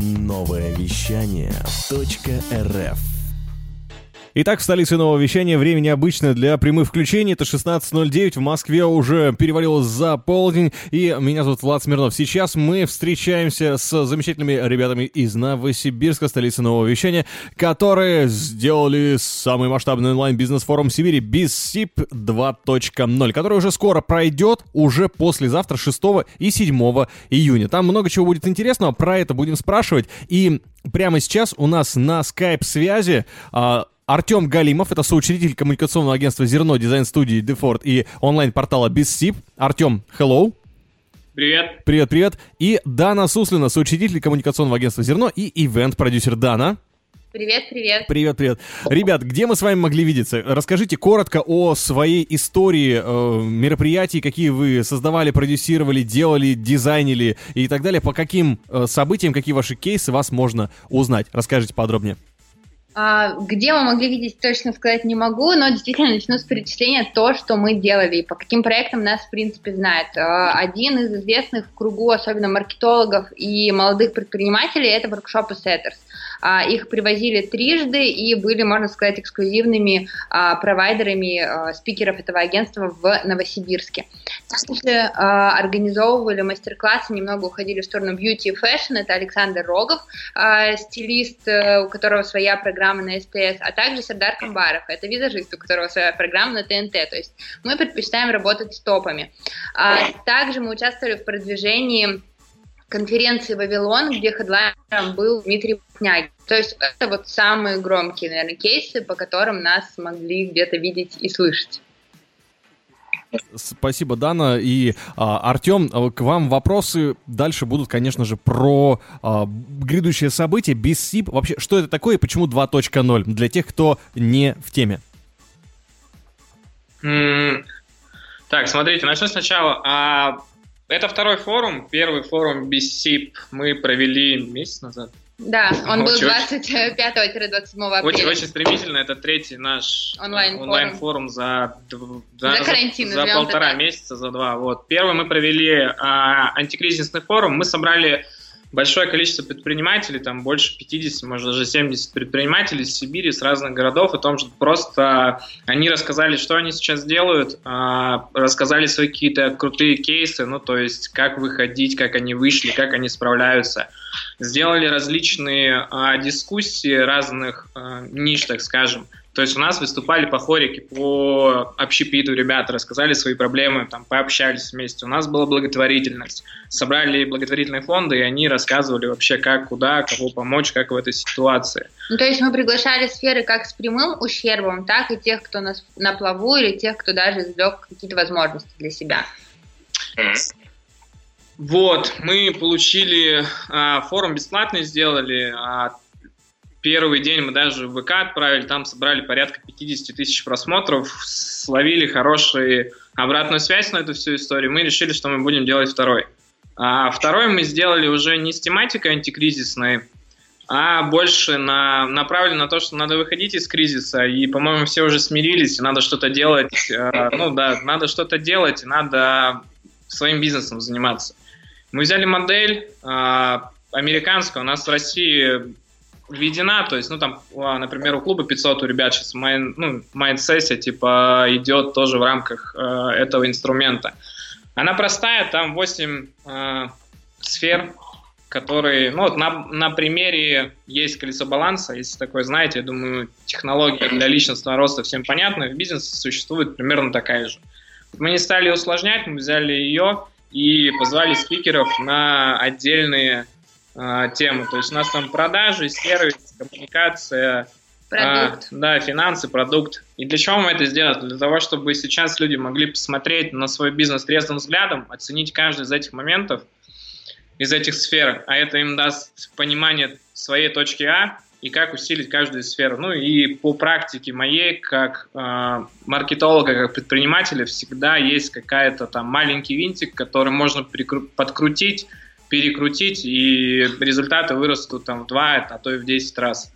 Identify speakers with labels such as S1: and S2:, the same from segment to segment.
S1: Новое вещание .рф
S2: Итак, в столице нового вещания время необычное для прямых включений. Это 16.09. В Москве уже перевалило за полдень. И меня зовут Влад Смирнов. Сейчас мы встречаемся с замечательными ребятами из Новосибирска, столицы нового вещания, которые сделали самый масштабный онлайн-бизнес-форум Сибири BizSip 2.0, который уже скоро пройдет, уже послезавтра, 6 и 7 июня. Там много чего будет интересного, про это будем спрашивать. И прямо сейчас у нас на скайп-связи а, Артем Галимов, это соучредитель коммуникационного агентства «Зерно», дизайн-студии «Дефорт» и онлайн-портала «Бизсип». Артем, hello.
S3: Привет.
S2: Привет, привет. И Дана Суслина, соучредитель коммуникационного агентства «Зерно» и ивент-продюсер Дана.
S4: Привет, привет.
S2: Привет, привет. Ребят, где мы с вами могли видеться? Расскажите коротко о своей истории э, мероприятий, какие вы создавали, продюсировали, делали, дизайнили и так далее. По каким э, событиям, какие ваши кейсы вас можно узнать? Расскажите подробнее.
S4: А, где мы могли видеть, точно сказать не могу, но действительно начну с перечисления то, что мы делали и по каким проектам нас, в принципе, знают. А, один из известных в кругу, особенно маркетологов и молодых предпринимателей, это воркшопы Setters. А, их привозили трижды и были, можно сказать, эксклюзивными провайдерами спикеров этого агентства в Новосибирске. Также организовывали мастер-классы, немного уходили в сторону beauty и fashion. Это Александр Рогов, стилист, э, у которого своя программа на СТС, а также Сардар Камбаров, это визажист, у которого своя программа на ТНТ. То есть мы предпочитаем работать с топами. Также мы участвовали в продвижении конференции «Вавилон», где хедлайнером был Дмитрий Путнягин. То есть это вот самые громкие, наверное, кейсы, по которым нас могли где-то видеть и слышать.
S2: Спасибо, Дана. И а, Артем, а, к вам вопросы дальше будут, конечно же, про а, грядущее событие без СИП. Вообще, что это такое и почему 2.0 для тех, кто не в теме?
S3: Mm. Так, смотрите, начну сначала. А это второй форум. Первый форум BSIP мы провели месяц назад.
S4: Да, он был 25-27 апреля.
S3: Очень, очень стремительно. Это третий наш онлайн-форум, онлайн за,
S4: за, за, карантин,
S3: за, полтора месяца, за два. Вот. Первый мы провели а, антикризисный форум. Мы собрали большое количество предпринимателей, там больше 50, может даже 70 предпринимателей из Сибири, с разных городов, о том, что просто они рассказали, что они сейчас делают, а, рассказали свои какие-то крутые кейсы, ну, то есть, как выходить, как они вышли, как они справляются. Сделали различные а, дискуссии разных а, ниш, так скажем. То есть у нас выступали по хорике, по общепиту ребята, рассказали свои проблемы, там, пообщались вместе. У нас была благотворительность. Собрали благотворительные фонды, и они рассказывали вообще, как, куда, кого помочь, как в этой ситуации.
S4: Ну, то есть мы приглашали сферы как с прямым ущербом, так и тех, кто нас на плаву, или тех, кто даже извлек какие-то возможности для себя.
S3: Вот, мы получили а, форум бесплатный сделали, а, Первый день мы даже в ВК отправили, там собрали порядка 50 тысяч просмотров, словили хорошую обратную связь на эту всю историю. Мы решили, что мы будем делать второй. А второй мы сделали уже не с тематикой антикризисной, а больше на, направлен на то, что надо выходить из кризиса, и, по-моему, все уже смирились, надо что-то делать, э, ну да, надо что-то делать, надо своим бизнесом заниматься. Мы взяли модель э, американскую, у нас в России введена, то есть, ну, там, а, например, у клуба 500 у ребят сейчас майн, ну, майнд-сессия, типа, идет тоже в рамках э, этого инструмента. Она простая, там 8 э, сфер, которые, ну, вот на, на примере есть колесо баланса, если такое знаете, я думаю, технология для личностного роста всем понятна, в бизнесе существует примерно такая же. Мы не стали усложнять, мы взяли ее и позвали спикеров на отдельные э, темы. То есть у нас там продажи, сервис, коммуникация,
S4: Продукт.
S3: А, да, финансы, продукт. И для чего мы это сделали? Для того, чтобы сейчас люди могли посмотреть на свой бизнес трезвым взглядом, оценить каждый из этих моментов, из этих сфер, а это им даст понимание своей точки А и как усилить каждую сферу. Ну и по практике моей, как э, маркетолога, как предпринимателя, всегда есть какая-то там маленький винтик, который можно подкрутить, перекрутить, и результаты вырастут там в 2, а то и в 10 раз.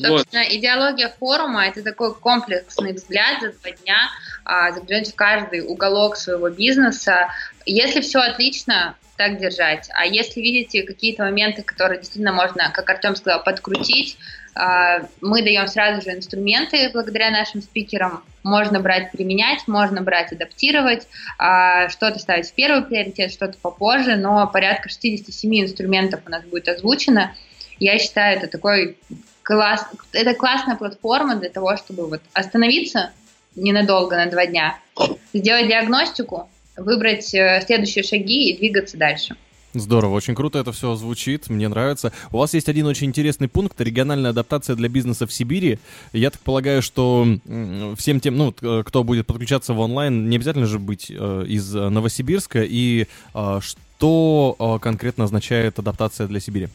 S4: Собственно, вот. идеология форума – это такой комплексный взгляд за два дня, а, заглянуть в каждый уголок своего бизнеса. Если все отлично, так держать. А если видите какие-то моменты, которые действительно можно, как Артем сказал, подкрутить, а, мы даем сразу же инструменты благодаря нашим спикерам. Можно брать, применять, можно брать, адаптировать, а, что-то ставить в первый приоритет, что-то попозже, но порядка 67 инструментов у нас будет озвучено. Я считаю, это такой класс, это классная платформа для того, чтобы вот остановиться ненадолго, на два дня, сделать диагностику, выбрать э, следующие шаги и двигаться дальше.
S2: Здорово, очень круто это все звучит, мне нравится. У вас есть один очень интересный пункт, региональная адаптация для бизнеса в Сибири. Я так полагаю, что всем тем, ну, э, кто будет подключаться в онлайн, не обязательно же быть э, из Новосибирска. И что конкретно означает адаптация для Сибири?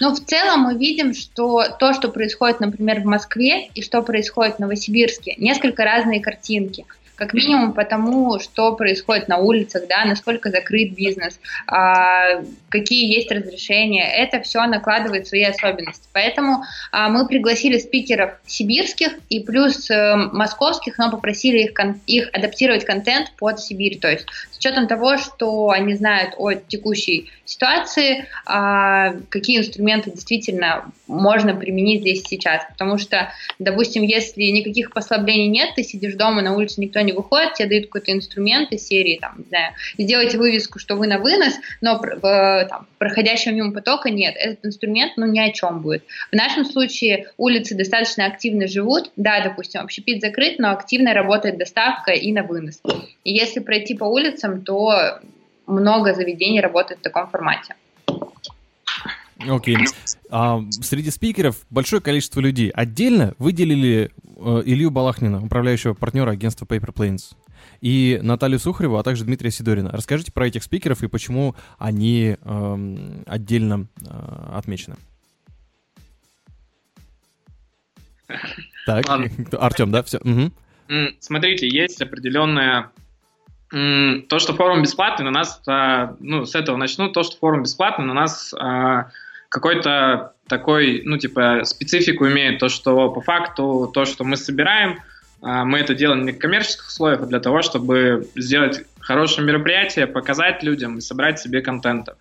S4: Ну, в целом мы видим, что то, что происходит, например, в Москве и что происходит в Новосибирске, несколько разные картинки как минимум потому, что происходит на улицах, да, насколько закрыт бизнес, а, какие есть разрешения, это все накладывает свои особенности. Поэтому а, мы пригласили спикеров сибирских и плюс а, московских, но попросили их, их адаптировать контент под Сибирь, то есть с учетом того, что они знают о текущей ситуации, а, какие инструменты действительно можно применить здесь сейчас, потому что, допустим, если никаких послаблений нет, ты сидишь дома, на улице никто не выходит, тебе дают какой-то инструмент из серии, там, не знаю, сделайте вывеску, что вы на вынос, но в, там, проходящего мимо потока нет. Этот инструмент, ну, ни о чем будет. В нашем случае улицы достаточно активно живут, да, допустим, общепит закрыт, но активно работает доставка и на вынос. И если пройти по улицам, то много заведений работает в таком формате.
S2: Окей. Okay. А, среди спикеров большое количество людей. Отдельно выделили Илью Балахнина, управляющего партнера агентства Paper Planes, и Наталью Сухареву, а также Дмитрия Сидорина. Расскажите про этих спикеров и почему они э, отдельно э, отмечены. Так, Артем, да, все. Угу.
S3: Смотрите, есть определенная то, что форум бесплатный, на нас, а, ну, с этого начну, то, что форум бесплатный, на нас а, какой-то такой, ну, типа, специфику имеет, то, что по факту, то, что мы собираем, а, мы это делаем не в коммерческих условиях, а для того, чтобы сделать хорошее мероприятие, показать людям и собрать себе контента.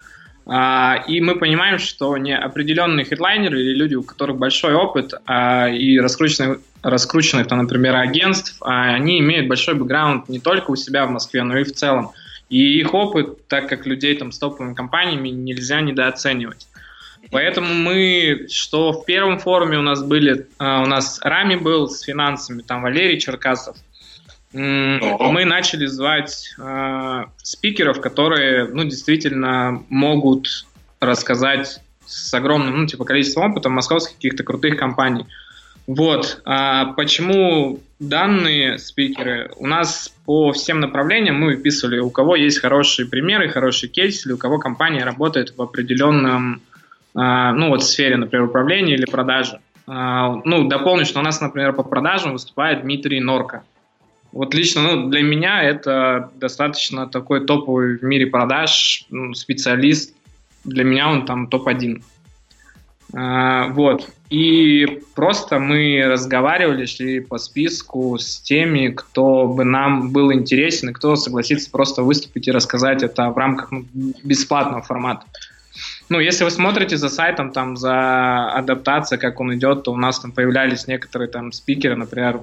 S3: И мы понимаем, что не определенные хедлайнеры или люди, у которых большой опыт и раскрученный раскрученных, там, например, агентств, а они имеют большой бэкграунд не только у себя в Москве, но и в целом. И их опыт, так как людей там с топовыми компаниями, нельзя недооценивать. Поэтому мы, что в первом форуме у нас были, а, у нас Рами был с финансами, там Валерий Черкасов, мы начали звать э, спикеров, которые, ну, действительно могут рассказать с огромным, ну, типа, количеством опыта московских каких-то крутых компаний. Вот. А почему данные спикеры? У нас по всем направлениям мы выписывали, у кого есть хорошие примеры, хорошие кейсы, или у кого компания работает в определенном ну, вот сфере, например, управления или продажи. А, ну, дополню, что у нас, например, по продажам выступает Дмитрий Норка. Вот лично ну, для меня это достаточно такой топовый в мире продаж ну, специалист. Для меня он там топ-1. А, вот. И просто мы разговаривали, шли по списку с теми, кто бы нам был интересен, и кто согласится просто выступить и рассказать это в рамках бесплатного формата. Ну, если вы смотрите за сайтом, там, за адаптацией, как он идет, то у нас там появлялись некоторые там спикеры, например,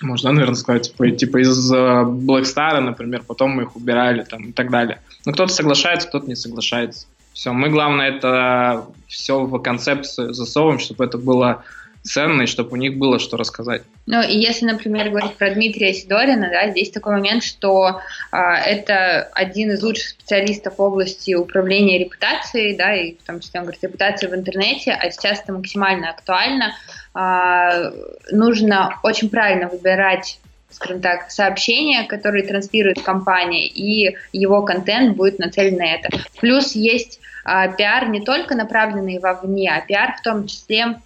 S3: можно, наверное, сказать, типа, типа из Black Star, например, потом мы их убирали там и так далее. Но кто-то соглашается, кто-то не соглашается. Все, мы, главное, это все в концепцию засовываем, чтобы это было ценно и чтобы у них было что рассказать.
S4: Ну, и если, например, говорить про Дмитрия Сидорина, да, здесь такой момент, что а, это один из лучших специалистов в области управления репутацией, да, и в том числе он говорит репутация в интернете, а сейчас это максимально актуально. А, нужно очень правильно выбирать скажем так, сообщения, которые транслирует компания, и его контент будет нацелен на это. Плюс есть а, пиар не только направленный вовне, а пиар в том числе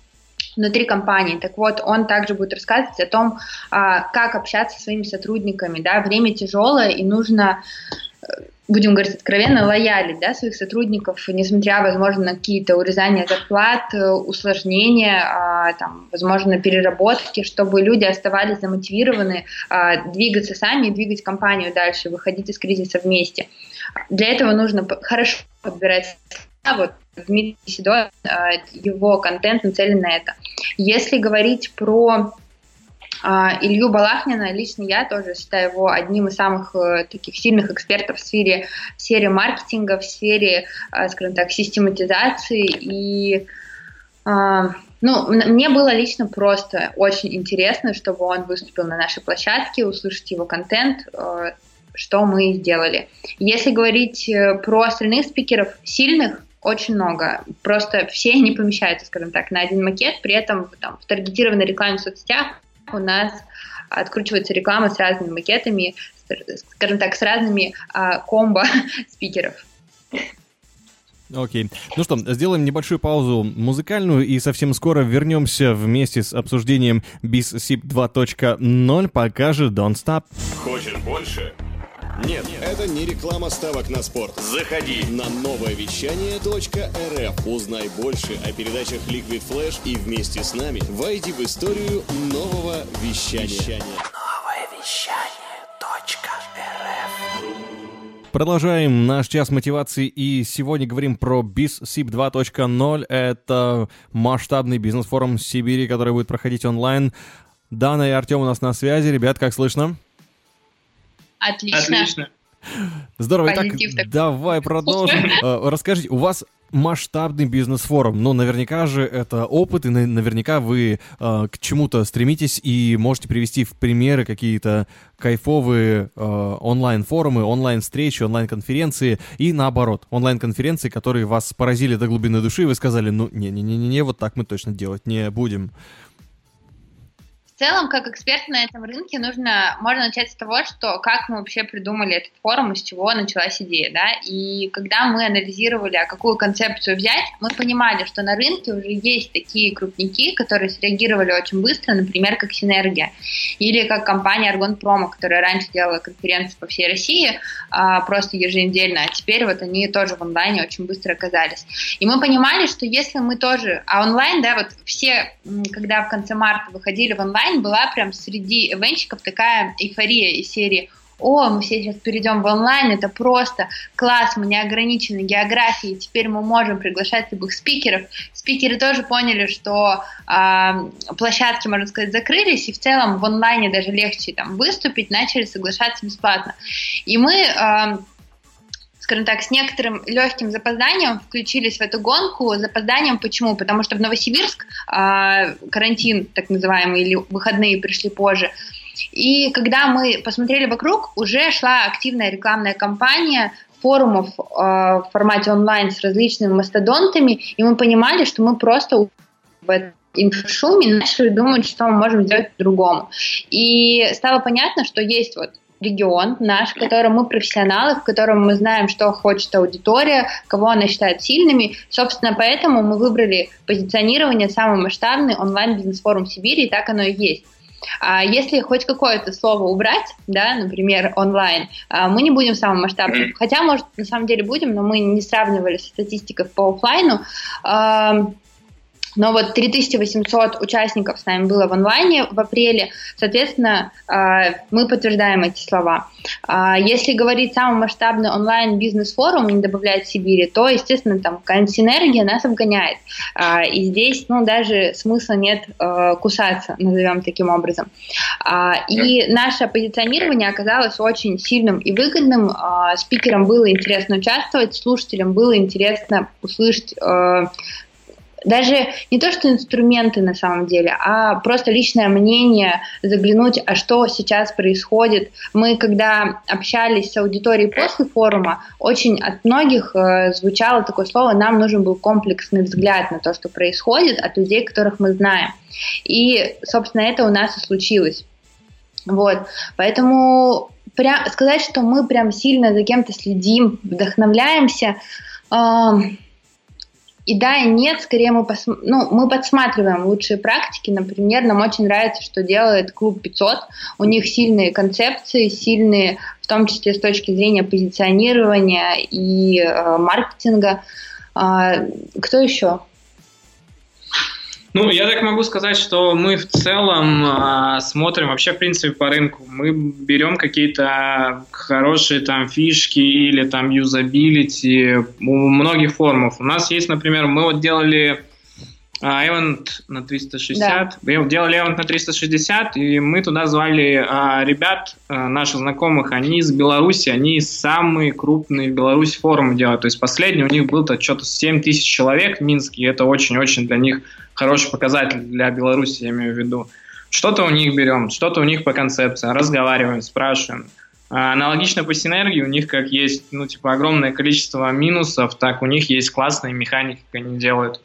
S4: внутри компании. Так вот, он также будет рассказывать о том, а, как общаться со своими сотрудниками. Да? Время тяжелое, и нужно э, будем говорить откровенно, лоялить да, своих сотрудников, несмотря, возможно, на какие-то урезания зарплат, э, усложнения, а, там, возможно, переработки, чтобы люди оставались замотивированы а, двигаться сами двигать компанию дальше, выходить из кризиса вместе. Для этого нужно хорошо подбирать вот Дмитрий Седой, его контент нацелен на это. Если говорить про а, Илью Балахнина, лично я тоже считаю его одним из самых э, таких сильных экспертов в сфере, в сфере маркетинга, в сфере, э, скажем так, систематизации. И а, ну, мне было лично просто очень интересно, чтобы он выступил на нашей площадке, услышать его контент, э, что мы сделали. Если говорить про остальных спикеров сильных, очень много. Просто все не помещаются, скажем так, на один макет, при этом там, в таргетированной рекламе в соцсетях у нас откручивается реклама с разными макетами, скажем так, с разными а, комбо спикеров.
S2: Окей. Ну что, сделаем небольшую паузу музыкальную и совсем скоро вернемся вместе с обсуждением BizSip 2.0. Пока же Don't Stop.
S1: Хочешь больше? Нет, это не реклама ставок на спорт. Заходи на новое вещание .рф. Узнай больше о передачах Liquid Flash и вместе с нами войди в историю нового вещания. Новое вещание.
S2: Продолжаем наш час мотивации и сегодня говорим про BizSip 2.0. Это масштабный бизнес-форум Сибири, который будет проходить онлайн. Дана и Артем у нас на связи. Ребят, как слышно?
S4: Отлично.
S3: Отлично.
S2: Здорово. Позитив Итак, давай продолжим. Э, расскажите, у вас масштабный бизнес-форум. Ну, наверняка же это опыт, и наверняка вы э, к чему-то стремитесь и можете привести в примеры какие-то кайфовые э, онлайн-форумы, онлайн-встречи, онлайн-конференции и наоборот, онлайн-конференции, которые вас поразили до глубины души, и вы сказали, ну, не-не-не-не, вот так мы точно делать не будем.
S4: В целом, как эксперт на этом рынке, нужно, можно начать с того, что как мы вообще придумали этот форум, из чего началась идея, да, и когда мы анализировали, а какую концепцию взять, мы понимали, что на рынке уже есть такие крупники, которые среагировали очень быстро, например, как Синергия, или как компания Argon Promo, которая раньше делала конференции по всей России, а, просто еженедельно, а теперь вот они тоже в онлайне очень быстро оказались. И мы понимали, что если мы тоже, а онлайн, да, вот все, когда в конце марта выходили в онлайн, онлайн была прям среди ивенщиков такая эйфория из серии о, мы все сейчас перейдем в онлайн, это просто класс, мы не ограничены географией, теперь мы можем приглашать любых спикеров. Спикеры тоже поняли, что э, площадки, можно сказать, закрылись, и в целом в онлайне даже легче там выступить, начали соглашаться бесплатно. И мы э, скажем так, с некоторым легким запозданием включились в эту гонку. Запозданием почему? Потому что в Новосибирск э, карантин, так называемый, или выходные пришли позже. И когда мы посмотрели вокруг, уже шла активная рекламная кампания форумов э, в формате онлайн с различными мастодонтами, и мы понимали, что мы просто в этом инфошуме начали думать, что мы можем сделать по-другому. И стало понятно, что есть вот регион наш, в котором мы профессионалы, в котором мы знаем, что хочет аудитория, кого она считает сильными. Собственно, поэтому мы выбрали позиционирование самый масштабный онлайн-бизнес-форум Сибири, и так оно и есть. А если хоть какое-то слово убрать, да, например, онлайн, а, мы не будем самым масштабным. Хотя, может, на самом деле будем, но мы не сравнивали с статистикой по офлайну. Но вот 3800 участников с нами было в онлайне в апреле, соответственно, а, мы подтверждаем эти слова. А, если говорить самый масштабный онлайн бизнес-форум, не добавлять Сибири, то, естественно, там какая-нибудь синергия нас обгоняет. А, и здесь, ну, даже смысла нет кусаться, назовем таким образом. И наше позиционирование оказалось очень сильным и выгодным. Спикерам было интересно участвовать, слушателям было интересно услышать даже не то, что инструменты на самом деле, а просто личное мнение, заглянуть, а что сейчас происходит. Мы, когда общались с аудиторией после форума, очень от многих э, звучало такое слово, нам нужен был комплексный взгляд на то, что происходит от людей, которых мы знаем. И, собственно, это у нас и случилось. Вот, поэтому прям, сказать, что мы прям сильно за кем-то следим, вдохновляемся, э, и да, и нет, скорее мы, пос... ну, мы подсматриваем лучшие практики. Например, нам очень нравится, что делает клуб 500. У них сильные концепции, сильные, в том числе с точки зрения позиционирования и э, маркетинга. А, кто еще?
S3: Ну, я так могу сказать, что мы в целом э, смотрим вообще, в принципе, по рынку. Мы берем какие-то хорошие там фишки или там юзабилити у многих форумов. У нас есть, например, мы вот делали а, Эвент на 360. Да. Делали Эвент на 360, и мы туда звали а, ребят, а, наших знакомых, они из Беларуси, они самые крупные в Беларуси форумы делают. То есть последний у них был-то что-то 7 тысяч человек в Минске, и это очень-очень для них хороший показатель для Беларуси, я имею в виду. Что-то у них берем, что-то у них по концепции, разговариваем, спрашиваем. А, аналогично по синергии, у них как есть, ну, типа, огромное количество минусов, так у них есть классные механики, как они делают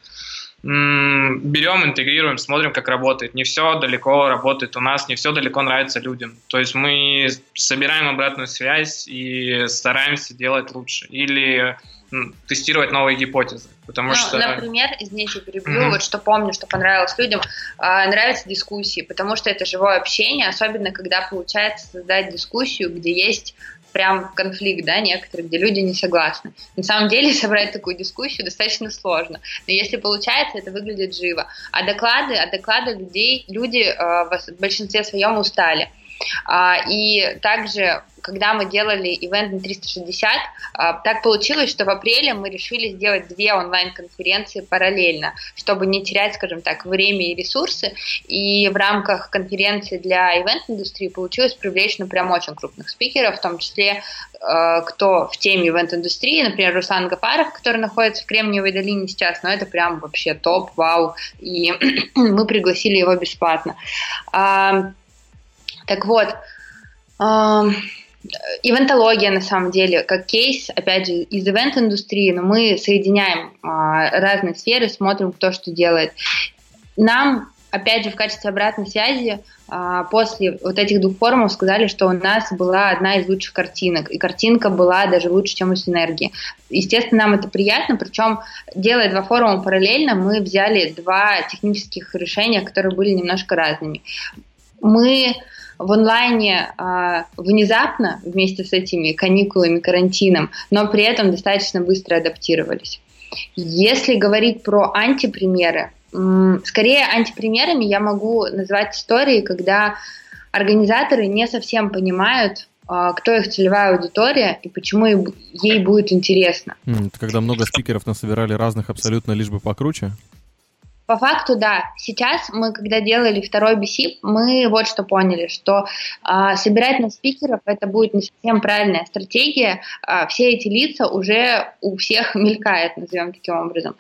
S3: берем, интегрируем, смотрим, как работает. Не все далеко работает у нас, не все далеко нравится людям. То есть мы собираем обратную связь и стараемся делать лучше. Или тестировать новые гипотезы. Потому ну, что...
S4: Например, извините, перебью, mm-hmm. вот что помню, что понравилось людям, э, нравятся дискуссии, потому что это живое общение, особенно когда получается создать дискуссию, где есть прям конфликт, да, некоторые, где люди не согласны. На самом деле собрать такую дискуссию достаточно сложно, но если получается, это выглядит живо. А доклады, а доклады людей, люди э, в большинстве своем устали. А, и также, когда мы делали ивент на 360, а, так получилось, что в апреле мы решили сделать две онлайн-конференции параллельно, чтобы не терять, скажем так, время и ресурсы. И в рамках конференции для ивент-индустрии получилось привлечь, ну, прям очень крупных спикеров, в том числе а, кто в теме ивент-индустрии, например, Руслан Гафаров, который находится в Кремниевой долине сейчас, но это прям вообще топ, вау, и мы пригласили его бесплатно. Так вот, ивентология на самом деле, как кейс, опять же, из ивент-индустрии, но мы соединяем а, разные сферы, смотрим, кто что делает. Нам, опять же, в качестве обратной связи а, после вот этих двух форумов сказали, что у нас была одна из лучших картинок, и картинка была даже лучше, чем у Синергии. Естественно, нам это приятно, причем, делая два форума параллельно, мы взяли два технических решения, которые были немножко разными. Мы в онлайне э, внезапно вместе с этими каникулами, карантином, но при этом достаточно быстро адаптировались. Если говорить про антипримеры, скорее антипримерами я могу назвать истории, когда организаторы не совсем понимают, а, кто их целевая аудитория и почему ей будет интересно.
S2: Это когда много спикеров насобирали разных абсолютно лишь бы покруче?
S4: По факту, да. Сейчас мы, когда делали второй BC, мы вот что поняли, что э, собирать на спикеров это будет не совсем правильная стратегия. Э, все эти лица уже у всех мелькают, назовем таким образом.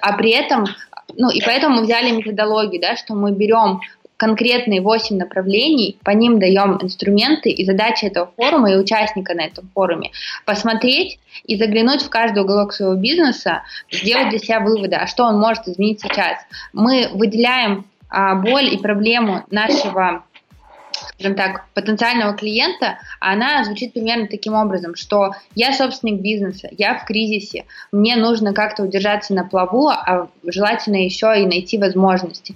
S4: А при этом, ну и поэтому мы взяли методологию, да, что мы берем конкретные 8 направлений, по ним даем инструменты, и задача этого форума и участника на этом форуме посмотреть и заглянуть в каждый уголок своего бизнеса, сделать для себя выводы, а что он может изменить сейчас. Мы выделяем а, боль и проблему нашего скажем так, потенциального клиента, она звучит примерно таким образом, что я собственник бизнеса, я в кризисе, мне нужно как-то удержаться на плаву, а желательно еще и найти возможности.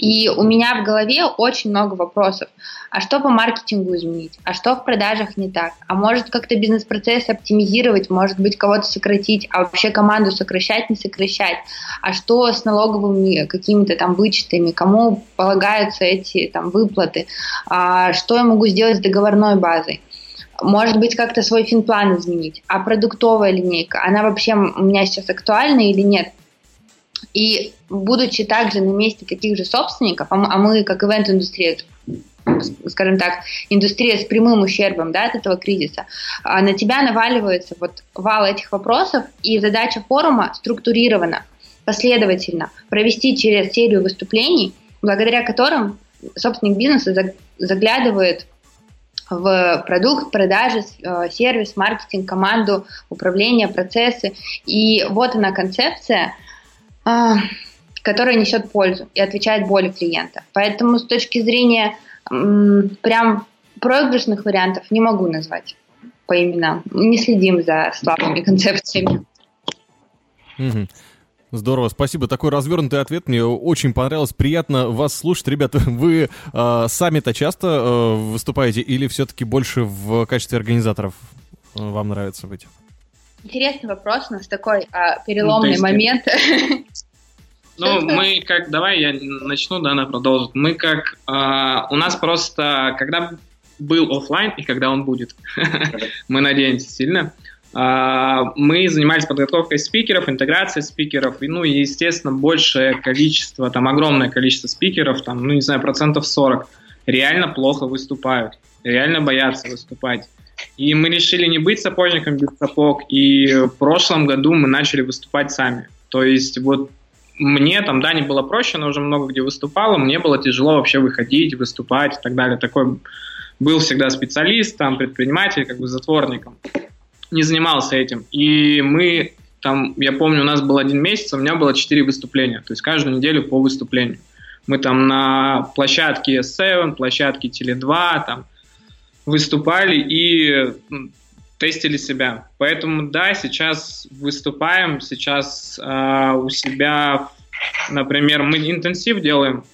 S4: И у меня в голове очень много вопросов. А что по маркетингу изменить? А что в продажах не так? А может как-то бизнес-процесс оптимизировать? Может быть кого-то сократить? А вообще команду сокращать, не сокращать? А что с налоговыми какими-то там вычетами? Кому полагаются эти там выплаты? А что я могу сделать с договорной базой? может быть, как-то свой финплан изменить. А продуктовая линейка, она вообще у меня сейчас актуальна или нет? И будучи также на месте таких же собственников, а мы, а мы как ивент-индустрия, скажем так, индустрия с прямым ущербом да, от этого кризиса, а на тебя наваливается вот вал этих вопросов, и задача форума структурирована, последовательно провести через серию выступлений, благодаря которым собственник бизнеса заглядывает в продукт, продажи, э, сервис, маркетинг, команду, управление, процессы. И вот она концепция – которая несет пользу и отвечает боли клиента. Поэтому с точки зрения прям проигрышных вариантов не могу назвать по именам. Не следим за слабыми концепциями.
S2: Здорово, спасибо. Такой развернутый ответ мне очень понравилось. Приятно вас слушать, ребята. Вы э, сами-то часто э, выступаете или все-таки больше в качестве организаторов э, вам нравится быть?
S4: Интересный вопрос, у нас такой а, переломный ну, момент.
S3: Ну, мы как, давай я начну, да, она продолжит. Мы как, э, у нас просто, когда был офлайн и когда он будет, мы надеемся сильно, э, мы занимались подготовкой спикеров, интеграцией спикеров, и, ну, и, естественно, большее количество, там, огромное количество спикеров, там, ну, не знаю, процентов 40, реально плохо выступают, реально боятся выступать. И мы решили не быть сапожником без сапог, и в прошлом году мы начали выступать сами. То есть вот мне там, да, не было проще, но уже много где выступала, мне было тяжело вообще выходить, выступать и так далее. Такой был всегда специалист, там, предприниматель, как бы затворником. Не занимался этим. И мы там, я помню, у нас был один месяц, у меня было четыре выступления, то есть каждую неделю по выступлению. Мы там на площадке S7, площадке Теле2, там выступали и тестили себя. Поэтому да, сейчас выступаем, сейчас э, у себя, например, мы интенсив делаем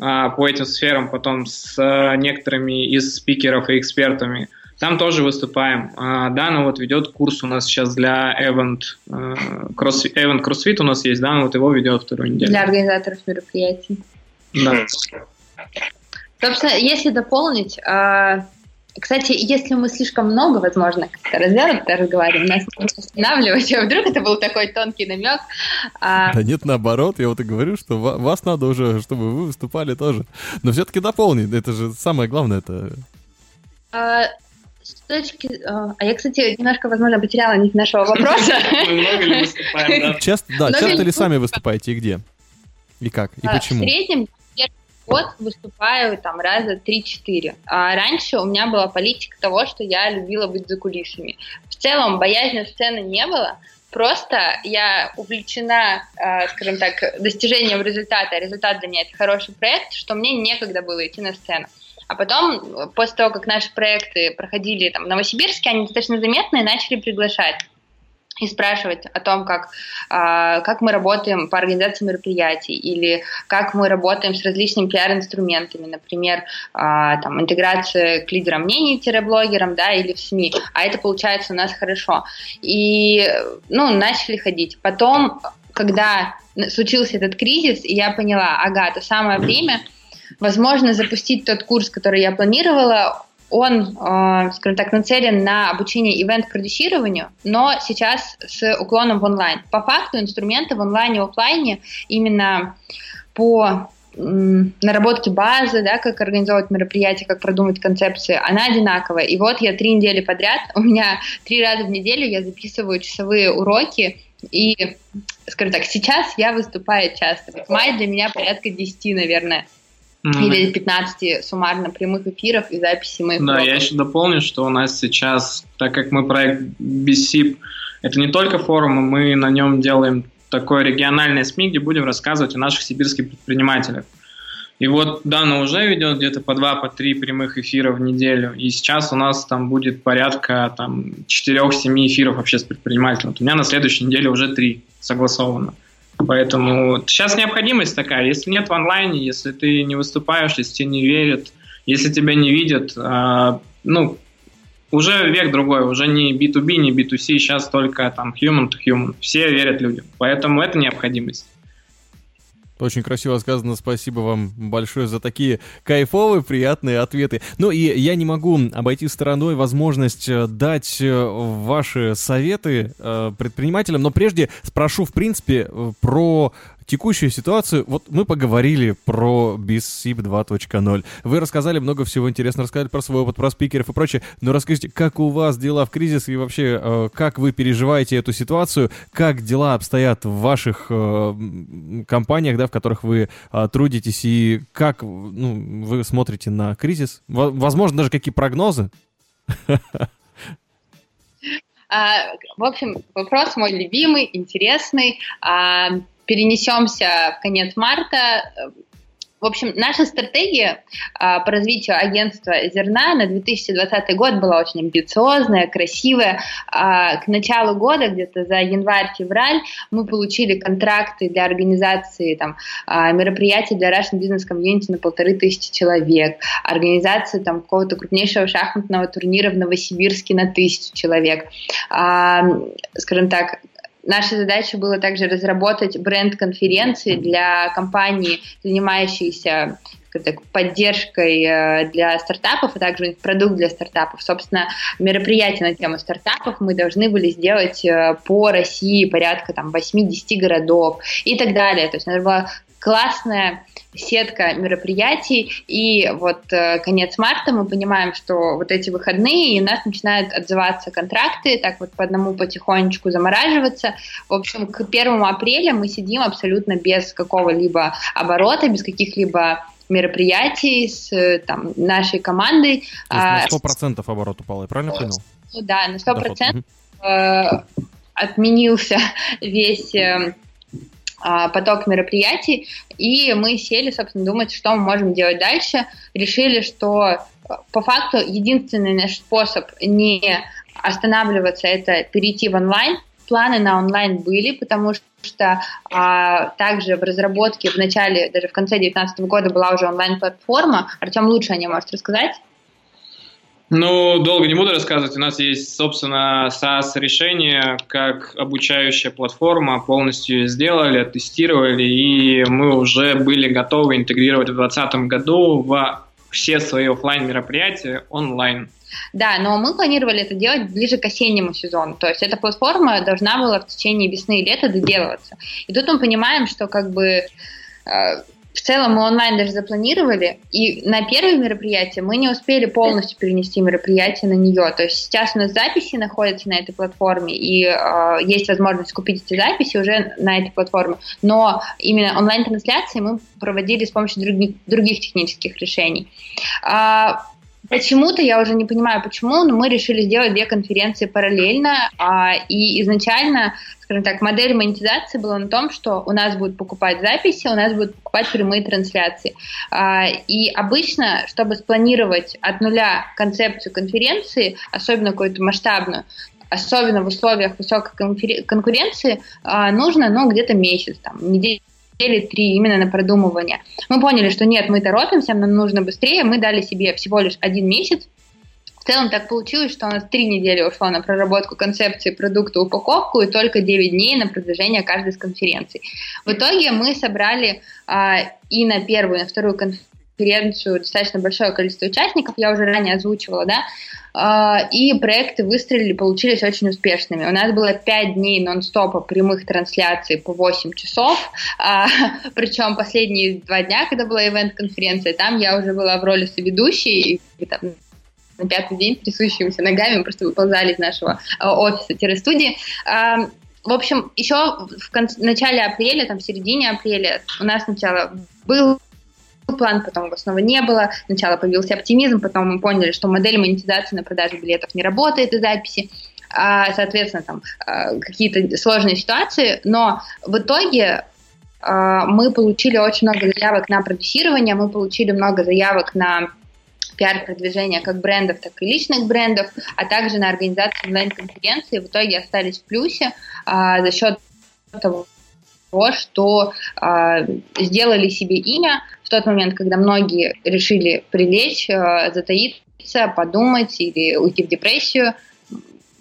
S3: э, по этим сферам, потом с э, некоторыми из спикеров и экспертами. Там тоже выступаем. А, Дана вот ведет курс у нас сейчас для Event, кросс, Event CrossFit у нас есть, Дана вот его ведет вторую неделю.
S4: Для организаторов мероприятий.
S3: Да.
S4: Собственно, если дополнить, кстати, если мы слишком много, возможно, как-то развернуто разговариваем, нас нужно останавливать, а вдруг это был такой тонкий намек.
S2: А... Да нет, наоборот, я вот и говорю, что вас надо уже, чтобы вы выступали тоже. Но все-таки дополнить, это же самое главное, это...
S4: А, с точки... А, а я, кстати, немножко, возможно, потеряла нить нашего вопроса.
S3: Мы много ли выступаем, да?
S2: Часто, да, часто ли сами выступаете и где? И как? И а, почему?
S4: В среднем год выступаю там раза 3-4. А раньше у меня была политика того, что я любила быть за кулисами. В целом боязни сцены не было, просто я увлечена, э, скажем так, достижением результата. Результат для меня это хороший проект, что мне некогда было идти на сцену. А потом, после того, как наши проекты проходили там, в Новосибирске, они достаточно заметные, начали приглашать и спрашивать о том, как, а, как мы работаем по организации мероприятий или как мы работаем с различными пиар-инструментами, например, а, там, интеграция к лидерам мнений-блогерам, да, или в СМИ, а это получается у нас хорошо. И, ну, начали ходить. Потом, когда случился этот кризис, я поняла, ага, то самое время, возможно, запустить тот курс, который я планировала, он, э, скажем так, нацелен на обучение ивент-продюсированию, но сейчас с уклоном в онлайн. По факту инструменты в онлайне и офлайне именно по наработке базы, да, как организовывать мероприятия, как продумать концепции, она одинаковая. И вот я три недели подряд, у меня три раза в неделю я записываю часовые уроки, и, скажем так, сейчас я выступаю часто. Май для меня порядка 10, наверное. Mm-hmm. Или 15 суммарно прямых эфиров и записи моих
S3: Да, уроков. я еще дополню, что у нас сейчас, так как мы проект BSIP, это не только форум, мы на нем делаем такое региональное СМИ, где будем рассказывать о наших сибирских предпринимателях. И вот Дана уже ведет где-то по два, по три прямых эфира в неделю. И сейчас у нас там будет порядка там 4-7 эфиров вообще с предпринимателем. Вот у меня на следующей неделе уже три согласовано. Поэтому сейчас необходимость такая. Если нет в онлайне, если ты не выступаешь, если тебе не верят, если тебя не видят, э, ну, уже век другой, уже не B2B, не B2C, сейчас только там human to human. Все верят людям. Поэтому это необходимость.
S2: Очень красиво сказано. Спасибо вам большое за такие кайфовые, приятные ответы. Ну и я не могу обойти стороной возможность э, дать э, ваши советы э, предпринимателям, но прежде спрошу, в принципе, про текущую ситуацию. Вот мы поговорили про BizSip 2.0. Вы рассказали много всего интересного, рассказали про свой опыт, про спикеров и прочее. Но расскажите, как у вас дела в кризис и вообще, э, как вы переживаете эту ситуацию, как дела обстоят в ваших э, компаниях, да, в которых вы э, трудитесь, и как ну, вы смотрите на кризис? Возможно, даже какие прогнозы?
S4: А, в общем, вопрос мой любимый, интересный. А, перенесемся в конец марта. В общем, наша стратегия а, по развитию агентства зерна на 2020 год была очень амбициозная, красивая. А, к началу года, где-то за январь-февраль, мы получили контракты для организации там, а, мероприятий для Russian Business Community на полторы тысячи человек, организации там, какого-то крупнейшего шахматного турнира в Новосибирске на тысячу человек. А, скажем так, наша задача была также разработать бренд-конференции для компаний, занимающихся так, поддержкой э, для стартапов, а также продукт для стартапов. Собственно, мероприятие на тему стартапов мы должны были сделать э, по России порядка там 8-10 городов и так далее. То есть, это была классная сетка мероприятий, и вот э, конец марта мы понимаем, что вот эти выходные, и у нас начинают отзываться контракты, так вот по одному потихонечку замораживаться. В общем, к первому апреля мы сидим абсолютно без какого-либо оборота, без каких-либо мероприятий с там, нашей командой.
S2: на 100% а, оборот упал, я правильно понял?
S4: Да, на 100% э, отменился весь э, а, поток мероприятий, и мы сели, собственно, думать, что мы можем делать дальше. Решили, что э, по факту единственный наш способ не останавливаться – это перейти в онлайн. Планы на онлайн были, потому что а, также в разработке в начале, даже в конце 2019 года была уже онлайн-платформа. Артем лучше о ней может рассказать.
S3: Ну, долго не буду рассказывать. У нас есть, собственно, SaaS-решение, как обучающая платформа. Полностью сделали, тестировали, и мы уже были готовы интегрировать в 2020 году в все свои офлайн мероприятия онлайн.
S4: Да, но мы планировали это делать ближе к осеннему сезону. То есть эта платформа должна была в течение весны и лета доделываться. И тут мы понимаем, что как бы э, в целом мы онлайн даже запланировали, и на первое мероприятие мы не успели полностью перенести мероприятие на нее. То есть сейчас у нас записи находятся на этой платформе, и э, есть возможность купить эти записи уже на этой платформе. Но именно онлайн-трансляции мы проводили с помощью других, других технических решений. А, Почему-то, я уже не понимаю почему, но мы решили сделать две конференции параллельно, а, и изначально, скажем так, модель монетизации была на том, что у нас будут покупать записи, у нас будут покупать прямые трансляции. А, и обычно, чтобы спланировать от нуля концепцию конференции, особенно какую-то масштабную, особенно в условиях высокой конкуренции, а, нужно, ну, где-то месяц, там, неделю недели три именно на продумывание. Мы поняли, что нет, мы торопимся, нам нужно быстрее, мы дали себе всего лишь один месяц, в целом так получилось, что у нас три недели ушло на проработку концепции продукта, упаковку и только 9 дней на продвижение каждой из конференций. В итоге мы собрали а, и на первую, и на вторую конференцию достаточно большое количество участников, я уже ранее озвучивала, да, а, и проекты выстрелили, получились очень успешными. У нас было 5 дней нон-стопа прямых трансляций по 8 часов, а, причем последние два дня, когда была ивент-конференция, там я уже была в роли соведущей, и там, на пятый день трясущимися ногами просто выползали из нашего а, офиса-студии. В общем, еще в конце, начале апреля, там в середине апреля у нас сначала был план, потом его снова не было. Сначала появился оптимизм, потом мы поняли, что модель монетизации на продаже билетов не работает из записи. А, соответственно, там а, какие-то сложные ситуации, но в итоге а, мы получили очень много заявок на продюсирование, мы получили много заявок на пиар-продвижение как брендов, так и личных брендов, а также на организацию онлайн-конференции. В итоге остались в плюсе а, за счет того, что э, сделали себе имя в тот момент, когда многие решили прилечь, э, затаиться, подумать или уйти в депрессию.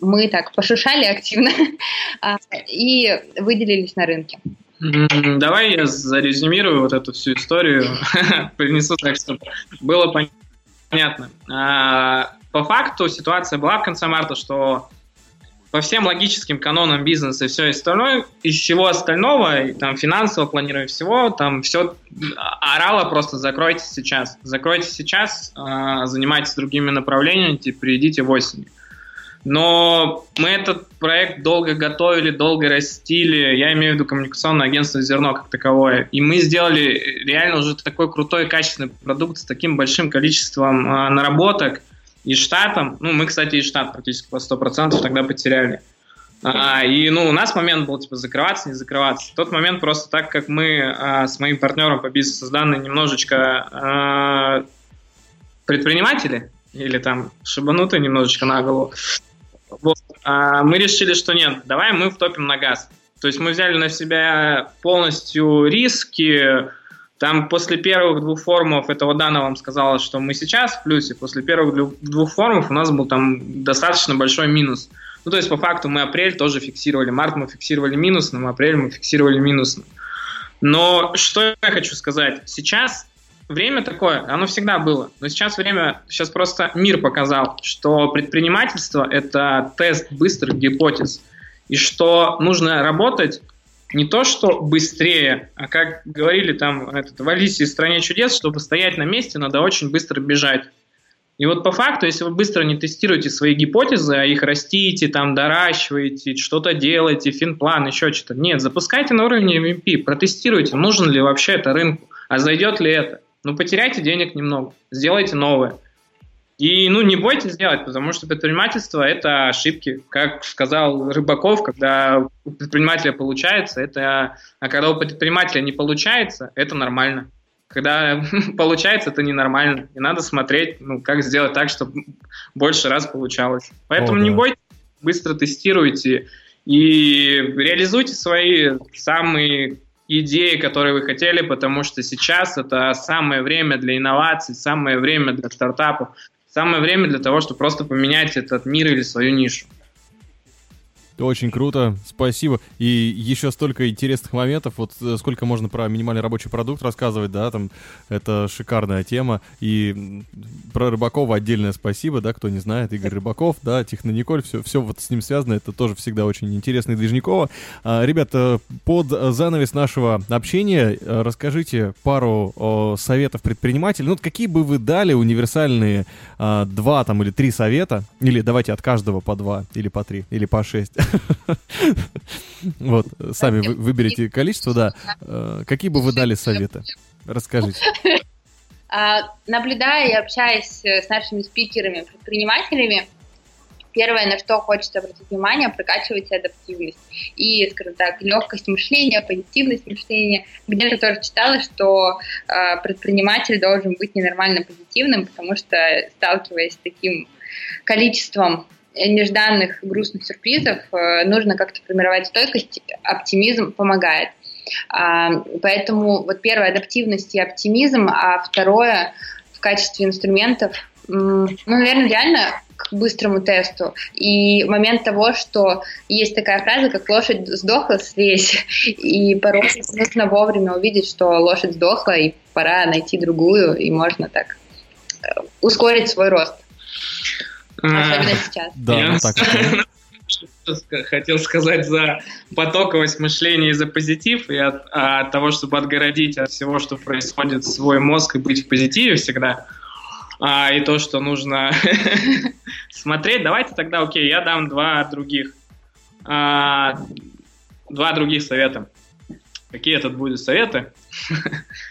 S4: Мы так пошушали активно э, и выделились на рынке.
S3: Давай я зарезюмирую вот эту всю историю, принесу так, чтобы было понятно. А, по факту ситуация была в конце марта, что по всем логическим канонам бизнеса и все остальное, из всего остального, и, там финансово планирование всего, там все орало просто закройте сейчас. Закройте сейчас, э, занимайтесь другими направлениями, типа, придите в осень. Но мы этот проект долго готовили, долго растили. Я имею в виду коммуникационное агентство «Зерно» как таковое. И мы сделали реально уже такой крутой, качественный продукт с таким большим количеством э, наработок – и штатом. Ну, мы, кстати, и штат практически по 100% тогда потеряли. А, и, ну, у нас момент был, типа, закрываться, не закрываться. В тот момент просто так, как мы а, с моим партнером по бизнесу с данной немножечко а, предприниматели, или там шибанутые немножечко на голову, вот, а, мы решили, что нет, давай мы втопим на газ. То есть мы взяли на себя полностью риски, там после первых двух форумов, это вот Дана вам сказала, что мы сейчас в плюсе, после первых двух форумов у нас был там достаточно большой минус. Ну, то есть, по факту, мы апрель тоже фиксировали, март мы фиксировали минусным, апрель мы фиксировали минусным. Но что я хочу сказать? Сейчас время такое, оно всегда было. Но сейчас время, сейчас просто мир показал, что предпринимательство – это тест быстрых гипотез. И что нужно работать не то, что быстрее, а как говорили там этот, в Алисе в «Стране чудес», чтобы стоять на месте, надо очень быстро бежать. И вот по факту, если вы быстро не тестируете свои гипотезы, а их растите, там, доращиваете, что-то делаете, финплан, еще что-то, нет, запускайте на уровне MVP, протестируйте, нужен ли вообще это рынку, а зайдет ли это. Ну, потеряйте денег немного, сделайте новое. И, ну, не бойтесь делать, потому что предпринимательство – это ошибки. Как сказал Рыбаков, когда у предпринимателя получается, это... А когда у предпринимателя не получается, это нормально. Когда получается, это ненормально. И надо смотреть, ну, как сделать так, чтобы больше раз получалось. Поэтому О, да. не бойтесь, быстро тестируйте и реализуйте свои самые идеи, которые вы хотели, потому что сейчас это самое время для инноваций, самое время для стартапов, самое время для того, чтобы просто поменять этот мир или свою нишу.
S2: Очень круто, спасибо. И еще столько интересных моментов. Вот э, сколько можно про минимальный рабочий продукт рассказывать, да, там это шикарная тема. И про Рыбакова отдельное спасибо, да, кто не знает, Игорь Рыбаков, да, Технониколь, все, все вот с ним связано, это тоже всегда очень интересно и движниково. А, ребята, под занавес нашего общения э, расскажите пару о, советов предпринимателей. Ну, какие бы вы дали универсальные а, два там или три совета, или давайте от каждого по два, или по три, или по шесть Вот, сами выберите количество, да. Э, какие бы вы дали советы? Расскажите.
S4: А, наблюдая и общаясь с нашими спикерами, предпринимателями, первое, на что хочется обратить внимание, прокачивать адаптивность и, скажем так, легкость мышления, позитивность мышления. Где-то тоже читала, что э, предприниматель должен быть ненормально позитивным, потому что, сталкиваясь с таким количеством нежданных грустных сюрпризов э, нужно как-то формировать стойкость, оптимизм помогает. А, поэтому вот первое адаптивность и оптимизм, а второе в качестве инструментов, ну, наверное, реально к быстрому тесту. И момент того, что есть такая фраза, как лошадь сдохла, слезь. И порой нужно вовремя увидеть, что лошадь сдохла, и пора найти другую, и можно так э, ускорить свой рост. Особенно сейчас. Да, Я
S3: так. хотел сказать за потоковость мышления и за позитив, и от, а от того, чтобы отгородить от всего, что происходит, свой мозг и быть в позитиве всегда, а, и то, что нужно смотреть. Давайте тогда, окей, я дам два других, а, два других совета. Какие это будут советы?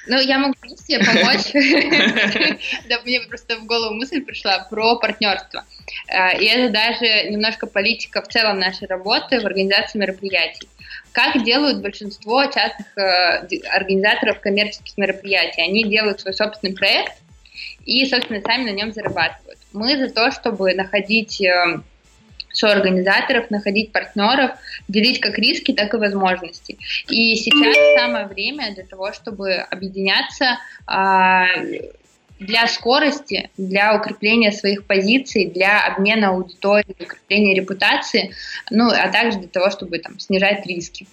S4: Ну, я могу себе помочь. Да, мне просто в голову мысль пришла про партнерство. Э, и это даже немножко политика в целом нашей работы в организации мероприятий. Как делают большинство частных э, организаторов коммерческих мероприятий? Они делают свой собственный проект и, собственно, сами на нем зарабатывают. Мы за то, чтобы находить э, соорганизаторов, находить партнеров, делить как риски, так и возможности. И сейчас самое время для того, чтобы объединяться а, для скорости, для укрепления своих позиций, для обмена аудитории, укрепления репутации, ну, а также для того, чтобы там снижать риски.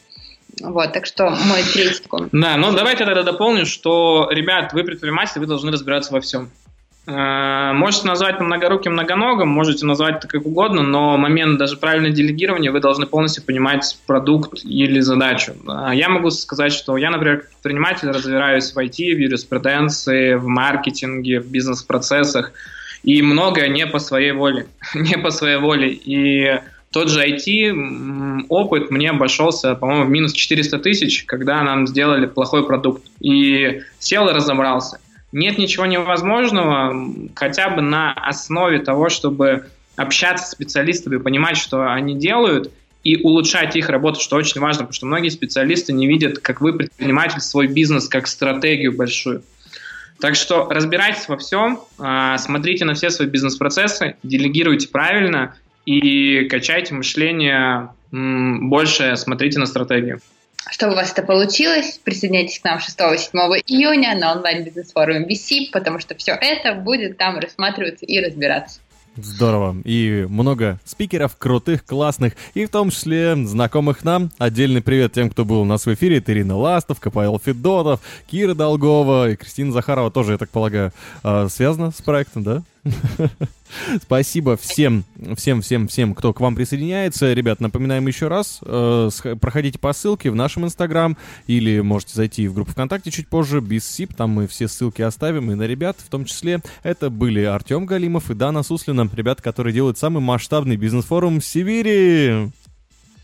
S4: Вот, так что мой третий такой.
S3: Да, ну давайте тогда дополню, что, ребят, вы предприниматели, вы должны разбираться во всем. Э, можете назвать многоруким многоногом, можете назвать это как угодно, но момент даже правильного делегирования вы должны полностью понимать продукт или задачу. Я могу сказать, что я, например, как предприниматель разбираюсь в IT, в юриспруденции, в маркетинге, в бизнес-процессах, и многое не по своей воле. не по своей воле. И тот же IT опыт мне обошелся, по-моему, в минус 400 тысяч, когда нам сделали плохой продукт. И сел и разобрался – нет ничего невозможного, хотя бы на основе того, чтобы общаться с специалистами, понимать, что они делают, и улучшать их работу, что очень важно, потому что многие специалисты не видят, как вы предприниматель, свой бизнес как стратегию большую. Так что разбирайтесь во всем, а, смотрите на все свои бизнес-процессы, делегируйте правильно и качайте мышление больше, смотрите на стратегию.
S4: Чтобы у вас это получилось, присоединяйтесь к нам 6-7 июня на онлайн-бизнес-форуме BC, потому что все это будет там рассматриваться и разбираться.
S2: Здорово. И много спикеров крутых, классных, и в том числе знакомых нам. Отдельный привет тем, кто был у нас в эфире. Это Ирина Ластов, Павел Федотов, Кира Долгова и Кристина Захарова тоже, я так полагаю, а, связана с проектом, да? Спасибо всем, всем, всем, всем, кто к вам присоединяется. Ребят, напоминаем еще раз, э, проходите по ссылке в нашем Инстаграм или можете зайти в группу ВКонтакте чуть позже, без СИП, там мы все ссылки оставим, и на ребят в том числе. Это были Артем Галимов и Дана Суслина, ребята, которые делают самый масштабный бизнес-форум в Сибири.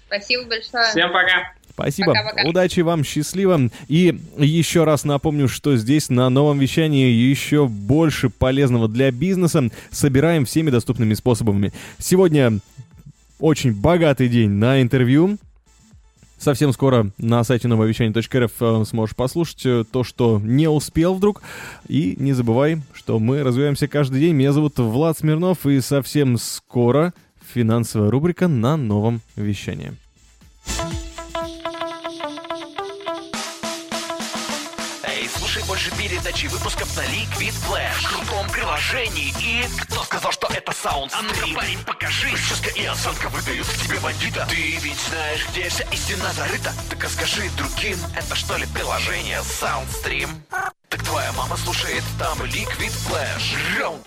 S4: Спасибо большое.
S3: Всем пока.
S2: Спасибо. Пока-пока. Удачи вам, счастливо. И еще раз напомню, что здесь на новом вещании еще больше полезного для бизнеса собираем всеми доступными способами. Сегодня очень богатый день на интервью. Совсем скоро на сайте нововещание.рф э, сможешь послушать э, то, что не успел вдруг. И не забывай, что мы развиваемся каждый день. Меня зовут Влад Смирнов, и совсем скоро финансовая рубрика на новом вещании.
S5: Передачи выпусков на Liquid Flash. В крутом приложении. И кто сказал, что это саунд А парень, покажи. Прическа и осанка выдают тебе бандита. Ты ведь знаешь, где вся истина зарыта. Так а скажи другим, это что ли приложение Soundstream? Так твоя мама слушает там Liquid Flash. Раунд